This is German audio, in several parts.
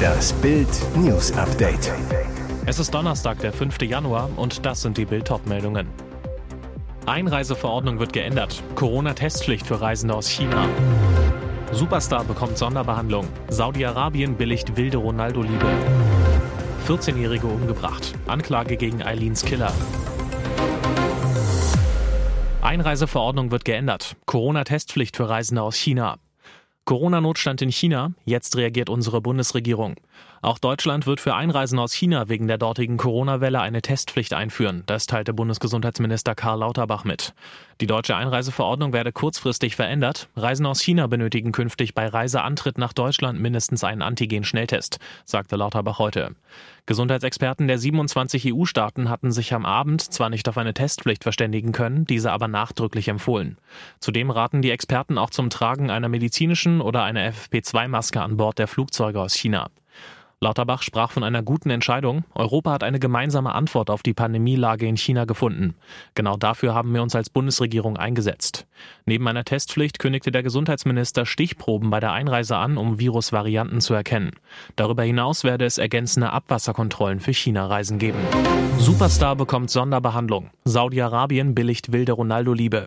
Das Bild News Update. Es ist Donnerstag, der 5. Januar und das sind die Bild meldungen Einreiseverordnung wird geändert. Corona-Testpflicht für Reisende aus China. Superstar bekommt Sonderbehandlung. Saudi-Arabien billigt wilde Ronaldo-Liebe. 14-Jährige umgebracht. Anklage gegen Eileens Killer. Einreiseverordnung wird geändert. Corona-Testpflicht für Reisende aus China. Corona-Notstand in China. Jetzt reagiert unsere Bundesregierung. Auch Deutschland wird für Einreisen aus China wegen der dortigen Corona-Welle eine Testpflicht einführen. Das teilte Bundesgesundheitsminister Karl Lauterbach mit. Die deutsche Einreiseverordnung werde kurzfristig verändert. Reisen aus China benötigen künftig bei Reiseantritt nach Deutschland mindestens einen Antigen-Schnelltest, sagte Lauterbach heute. Gesundheitsexperten der 27 EU-Staaten hatten sich am Abend zwar nicht auf eine Testpflicht verständigen können, diese aber nachdrücklich empfohlen. Zudem raten die Experten auch zum Tragen einer medizinischen oder einer FFP2-Maske an Bord der Flugzeuge aus China. Lauterbach sprach von einer guten Entscheidung. Europa hat eine gemeinsame Antwort auf die Pandemielage in China gefunden. Genau dafür haben wir uns als Bundesregierung eingesetzt. Neben einer Testpflicht kündigte der Gesundheitsminister Stichproben bei der Einreise an, um Virusvarianten zu erkennen. Darüber hinaus werde es ergänzende Abwasserkontrollen für China-Reisen geben. Superstar bekommt Sonderbehandlung. Saudi-Arabien billigt wilde Ronaldo-Liebe.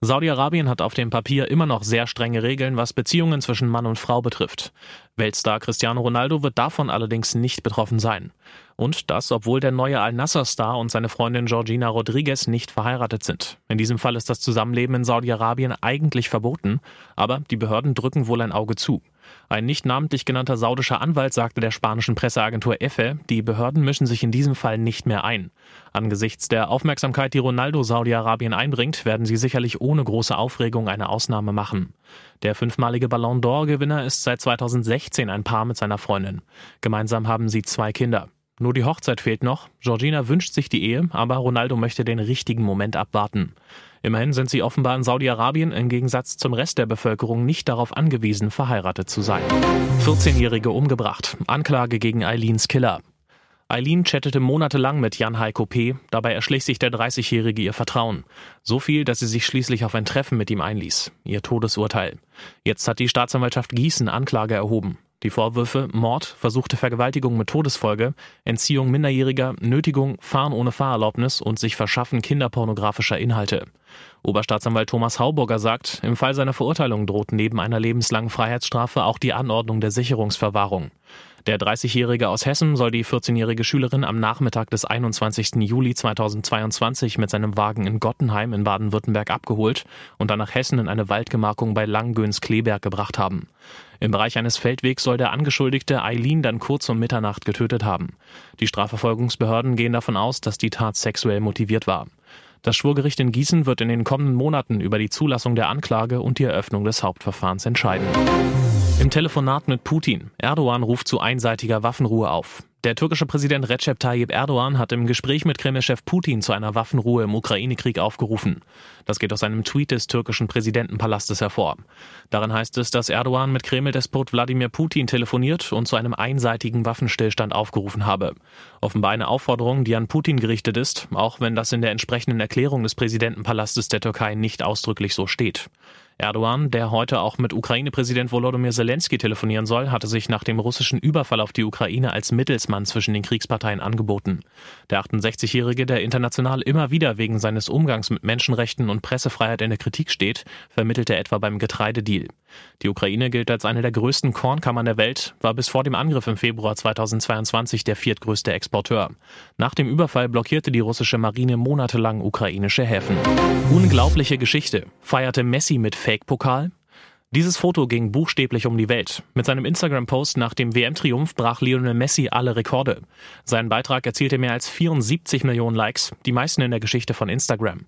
Saudi-Arabien hat auf dem Papier immer noch sehr strenge Regeln, was Beziehungen zwischen Mann und Frau betrifft. Weltstar Cristiano Ronaldo wird davon allerdings nicht betroffen sein. Und das, obwohl der neue Al-Nassr-Star und seine Freundin Georgina Rodriguez nicht verheiratet sind. In diesem Fall ist das Zusammenleben in Saudi-Arabien eigentlich verboten, aber die Behörden drücken wohl ein Auge zu. Ein nicht namentlich genannter saudischer Anwalt sagte der spanischen Presseagentur EFE, die Behörden mischen sich in diesem Fall nicht mehr ein. Angesichts der Aufmerksamkeit, die Ronaldo Saudi-Arabien einbringt, werden sie sicherlich ohne große Aufregung eine Ausnahme machen. Der fünfmalige Ballon d'Or-Gewinner ist seit 2016 ein Paar mit seiner Freundin. Gemeinsam haben sie zwei Kinder. Nur die Hochzeit fehlt noch. Georgina wünscht sich die Ehe, aber Ronaldo möchte den richtigen Moment abwarten. Immerhin sind sie offenbar in Saudi-Arabien im Gegensatz zum Rest der Bevölkerung nicht darauf angewiesen, verheiratet zu sein. 14-Jährige umgebracht. Anklage gegen Eileens Killer. Eileen chattete monatelang mit Jan Heiko P., dabei erschlich sich der 30-Jährige ihr Vertrauen. So viel, dass sie sich schließlich auf ein Treffen mit ihm einließ. Ihr Todesurteil. Jetzt hat die Staatsanwaltschaft Gießen Anklage erhoben. Die Vorwürfe Mord, versuchte Vergewaltigung mit Todesfolge, Entziehung Minderjähriger, Nötigung, Fahren ohne Fahrerlaubnis und sich Verschaffen kinderpornografischer Inhalte. Oberstaatsanwalt Thomas Hauburger sagt, im Fall seiner Verurteilung droht neben einer lebenslangen Freiheitsstrafe auch die Anordnung der Sicherungsverwahrung. Der 30-Jährige aus Hessen soll die 14-jährige Schülerin am Nachmittag des 21. Juli 2022 mit seinem Wagen in Gottenheim in Baden-Württemberg abgeholt und dann nach Hessen in eine Waldgemarkung bei Langgöns-Kleberg gebracht haben. Im Bereich eines Feldwegs soll der Angeschuldigte Eileen dann kurz um Mitternacht getötet haben. Die Strafverfolgungsbehörden gehen davon aus, dass die Tat sexuell motiviert war. Das Schwurgericht in Gießen wird in den kommenden Monaten über die Zulassung der Anklage und die Eröffnung des Hauptverfahrens entscheiden. Im Telefonat mit Putin. Erdogan ruft zu einseitiger Waffenruhe auf. Der türkische Präsident Recep Tayyip Erdogan hat im Gespräch mit Kremlchef Putin zu einer Waffenruhe im Ukraine-Krieg aufgerufen. Das geht aus einem Tweet des türkischen Präsidentenpalastes hervor. Darin heißt es, dass Erdogan mit Kreml-Despot Wladimir Putin telefoniert und zu einem einseitigen Waffenstillstand aufgerufen habe. Offenbar eine Aufforderung, die an Putin gerichtet ist, auch wenn das in der entsprechenden Erklärung des Präsidentenpalastes der Türkei nicht ausdrücklich so steht. Erdogan, der heute auch mit Ukraine-Präsident Volodymyr Zelensky telefonieren soll, hatte sich nach dem russischen Überfall auf die Ukraine als Mittelsmann zwischen den Kriegsparteien angeboten. Der 68-Jährige, der international immer wieder wegen seines Umgangs mit Menschenrechten und Pressefreiheit in der Kritik steht, vermittelte etwa beim Getreidedeal. Die Ukraine gilt als eine der größten Kornkammern der Welt, war bis vor dem Angriff im Februar 2022 der viertgrößte Exporteur. Nach dem Überfall blockierte die russische Marine monatelang ukrainische Häfen. Unglaubliche Geschichte. Feierte Messi mit Fake-Pokal? Dieses Foto ging buchstäblich um die Welt. Mit seinem Instagram-Post nach dem WM-Triumph brach Lionel Messi alle Rekorde. Sein Beitrag erzielte mehr als 74 Millionen Likes, die meisten in der Geschichte von Instagram.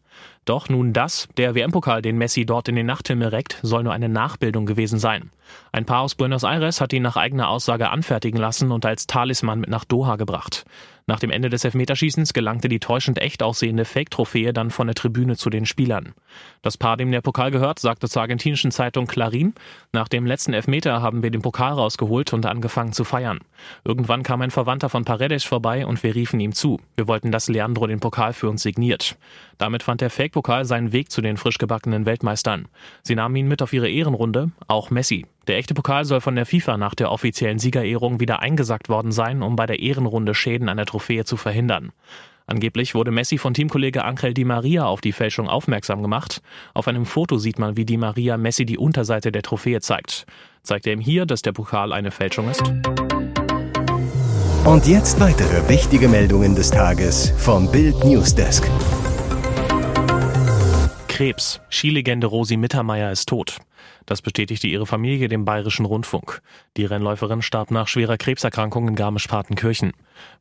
Doch nun das, der WM-Pokal, den Messi dort in den Nachthimmel reckt, soll nur eine Nachbildung gewesen sein. Ein Paar aus Buenos Aires hat ihn nach eigener Aussage anfertigen lassen und als Talisman mit nach Doha gebracht. Nach dem Ende des Elfmeterschießens gelangte die täuschend echt aussehende Fake-Trophäe dann von der Tribüne zu den Spielern. Das Paar, dem der Pokal gehört, sagte zur argentinischen Zeitung Clarín, nach dem letzten Elfmeter haben wir den Pokal rausgeholt und angefangen zu feiern. Irgendwann kam ein Verwandter von Paredes vorbei und wir riefen ihm zu. Wir wollten, dass Leandro den Pokal für uns signiert. Damit fand der Fake-Pokal seinen Weg zu den frisch gebackenen Weltmeistern. Sie nahmen ihn mit auf ihre Ehrenrunde, auch Messi. Der echte Pokal soll von der FIFA nach der offiziellen Siegerehrung wieder eingesackt worden sein, um bei der Ehrenrunde Schäden an der Trophäe zu verhindern. Angeblich wurde Messi von Teamkollege Angel Di Maria auf die Fälschung aufmerksam gemacht. Auf einem Foto sieht man, wie Di Maria Messi die Unterseite der Trophäe zeigt. Zeigt er ihm hier, dass der Pokal eine Fälschung ist? Und jetzt weitere wichtige Meldungen des Tages vom Bild Newsdesk. Krebs. Skilegende Rosi Mittermeier ist tot. Das bestätigte ihre Familie dem Bayerischen Rundfunk. Die Rennläuferin starb nach schwerer Krebserkrankung in Garmisch-Partenkirchen.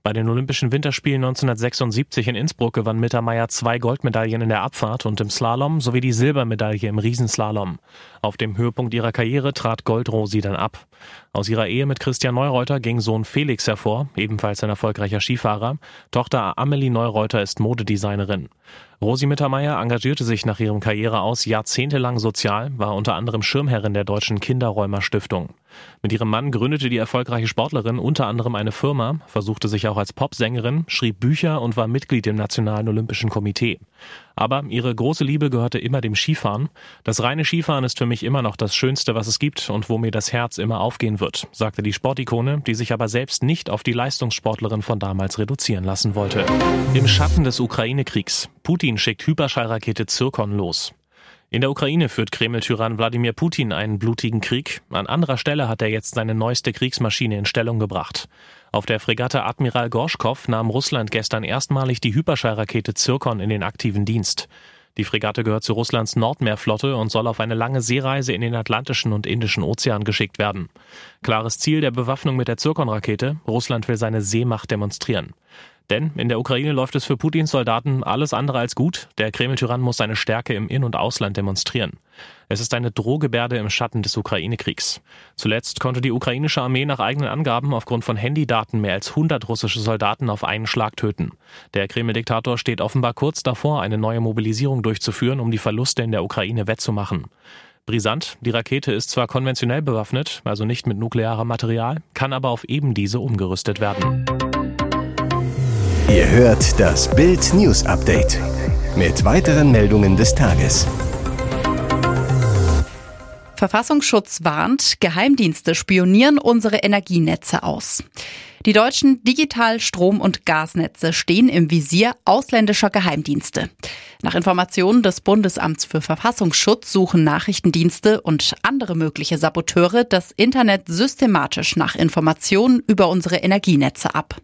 Bei den Olympischen Winterspielen 1976 in Innsbruck gewann Mittermeier zwei Goldmedaillen in der Abfahrt und im Slalom sowie die Silbermedaille im Riesenslalom. Auf dem Höhepunkt ihrer Karriere trat Goldrosi dann ab. Aus ihrer Ehe mit Christian Neureuter ging Sohn Felix hervor, ebenfalls ein erfolgreicher Skifahrer. Tochter Amelie Neureuter ist Modedesignerin. Rosi Mittermeier engagierte sich nach ihrem Karriereaus jahrzehntelang sozial, war unter anderem Schirmherrin der Deutschen Kinderräumer Stiftung. Mit ihrem Mann gründete die erfolgreiche Sportlerin unter anderem eine Firma, versuchte sich auch als Popsängerin, schrieb Bücher und war Mitglied im Nationalen Olympischen Komitee. Aber ihre große Liebe gehörte immer dem Skifahren. Das reine Skifahren ist für mich immer noch das Schönste, was es gibt und wo mir das Herz immer aufgehen wird, sagte die Sportikone, die sich aber selbst nicht auf die Leistungssportlerin von damals reduzieren lassen wollte. Im Schatten des Ukraine-Kriegs. Putin schickt Hyperschallrakete Zirkon los. In der Ukraine führt Kreml-Tyrann Wladimir Putin einen blutigen Krieg. An anderer Stelle hat er jetzt seine neueste Kriegsmaschine in Stellung gebracht. Auf der Fregatte Admiral Gorschkow nahm Russland gestern erstmalig die Hyperschallrakete Zirkon in den aktiven Dienst. Die Fregatte gehört zu Russlands Nordmeerflotte und soll auf eine lange Seereise in den Atlantischen und Indischen Ozean geschickt werden. Klares Ziel der Bewaffnung mit der Zirkon-Rakete, Russland will seine Seemacht demonstrieren. Denn in der Ukraine läuft es für Putins Soldaten alles andere als gut. Der Kreml-Tyrann muss seine Stärke im In- und Ausland demonstrieren. Es ist eine Drohgebärde im Schatten des Ukraine-Kriegs. Zuletzt konnte die ukrainische Armee nach eigenen Angaben aufgrund von Handydaten mehr als 100 russische Soldaten auf einen Schlag töten. Der Kreml-Diktator steht offenbar kurz davor, eine neue Mobilisierung durchzuführen, um die Verluste in der Ukraine wettzumachen. Brisant, die Rakete ist zwar konventionell bewaffnet, also nicht mit nuklearem Material, kann aber auf eben diese umgerüstet werden. Ihr hört das Bild News Update mit weiteren Meldungen des Tages. Verfassungsschutz warnt, Geheimdienste spionieren unsere Energienetze aus. Die deutschen Digital-, Strom- und Gasnetze stehen im Visier ausländischer Geheimdienste. Nach Informationen des Bundesamts für Verfassungsschutz suchen Nachrichtendienste und andere mögliche Saboteure das Internet systematisch nach Informationen über unsere Energienetze ab.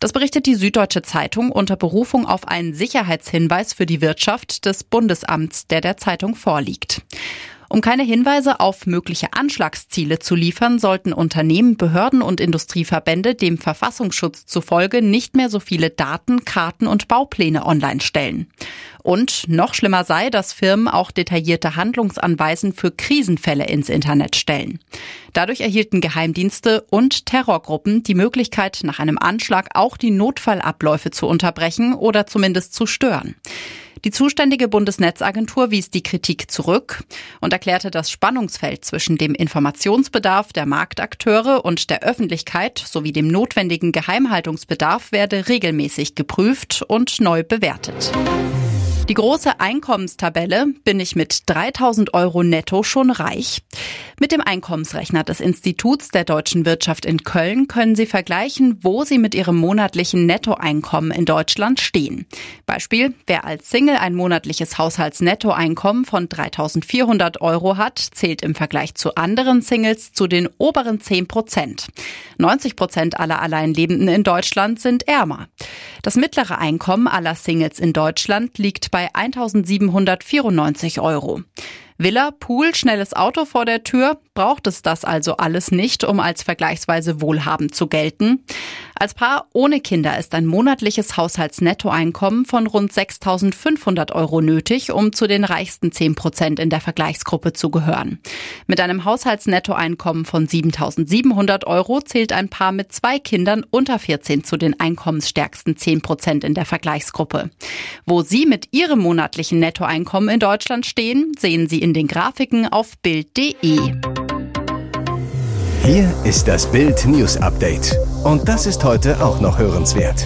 Das berichtet die Süddeutsche Zeitung unter Berufung auf einen Sicherheitshinweis für die Wirtschaft des Bundesamts, der der Zeitung vorliegt. Um keine Hinweise auf mögliche Anschlagsziele zu liefern, sollten Unternehmen, Behörden und Industrieverbände dem Verfassungsschutz zufolge nicht mehr so viele Daten, Karten und Baupläne online stellen. Und noch schlimmer sei, dass Firmen auch detaillierte Handlungsanweisen für Krisenfälle ins Internet stellen. Dadurch erhielten Geheimdienste und Terrorgruppen die Möglichkeit, nach einem Anschlag auch die Notfallabläufe zu unterbrechen oder zumindest zu stören. Die zuständige Bundesnetzagentur wies die Kritik zurück und erklärte, das Spannungsfeld zwischen dem Informationsbedarf der Marktakteure und der Öffentlichkeit sowie dem notwendigen Geheimhaltungsbedarf werde regelmäßig geprüft und neu bewertet. Die große Einkommenstabelle bin ich mit 3000 Euro netto schon reich. Mit dem Einkommensrechner des Instituts der deutschen Wirtschaft in Köln können Sie vergleichen, wo Sie mit Ihrem monatlichen Nettoeinkommen in Deutschland stehen. Beispiel, wer als Single ein monatliches Haushaltsnettoeinkommen von 3400 Euro hat, zählt im Vergleich zu anderen Singles zu den oberen 10 Prozent. 90 Prozent aller Alleinlebenden in Deutschland sind ärmer. Das mittlere Einkommen aller Singles in Deutschland liegt bei 1794 Euro. Villa, Pool, schnelles Auto vor der Tür, braucht es das also alles nicht, um als vergleichsweise wohlhabend zu gelten. Als Paar ohne Kinder ist ein monatliches Haushaltsnettoeinkommen von rund 6.500 Euro nötig, um zu den reichsten 10 Prozent in der Vergleichsgruppe zu gehören. Mit einem Haushaltsnettoeinkommen von 7.700 Euro zählt ein Paar mit zwei Kindern unter 14 zu den einkommensstärksten 10 Prozent in der Vergleichsgruppe. Wo Sie mit Ihrem monatlichen Nettoeinkommen in Deutschland stehen, sehen Sie in den Grafiken auf Bild.de. Hier ist das Bild News Update. Und das ist heute auch noch hörenswert.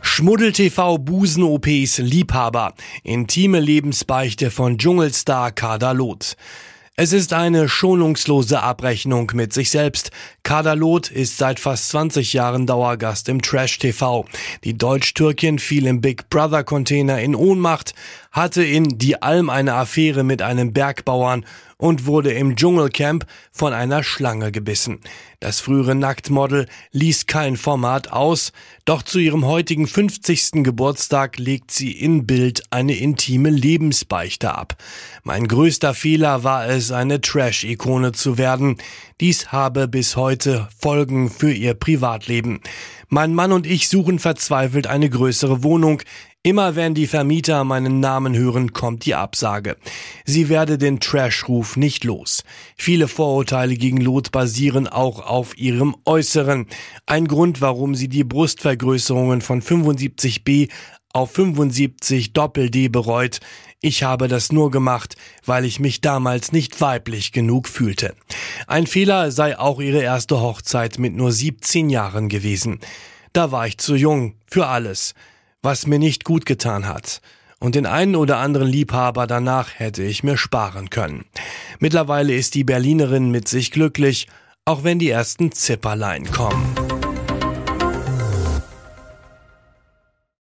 Schmuddel-TV Busen-OPs Liebhaber. Intime Lebensbeichte von Dschungelstar Kader Loth. Es ist eine schonungslose Abrechnung mit sich selbst. Kader Loth ist seit fast 20 Jahren Dauergast im Trash TV. Die Deutsch-Türkin fiel im Big Brother Container in Ohnmacht, hatte in Die Alm eine Affäre mit einem Bergbauern und wurde im Dschungelcamp von einer Schlange gebissen. Das frühere Nacktmodel ließ kein Format aus, doch zu ihrem heutigen 50. Geburtstag legt sie in Bild eine intime Lebensbeichte ab. Mein größter Fehler war es, eine Trash-Ikone zu werden. Dies habe bis heute Folgen für ihr Privatleben. Mein Mann und ich suchen verzweifelt eine größere Wohnung. Immer wenn die Vermieter meinen Namen hören, kommt die Absage. Sie werde den Trash-Ruf nicht los. Viele Vorurteile gegen Lot basieren auch auf ihrem Äußeren. Ein Grund, warum sie die Brustvergrößerungen von 75b auf 75 Doppel-D bereut. Ich habe das nur gemacht, weil ich mich damals nicht weiblich genug fühlte. Ein Fehler sei auch ihre erste Hochzeit mit nur 17 Jahren gewesen. Da war ich zu jung für alles was mir nicht gut getan hat. Und den einen oder anderen Liebhaber danach hätte ich mir sparen können. Mittlerweile ist die Berlinerin mit sich glücklich, auch wenn die ersten Zipperlein kommen.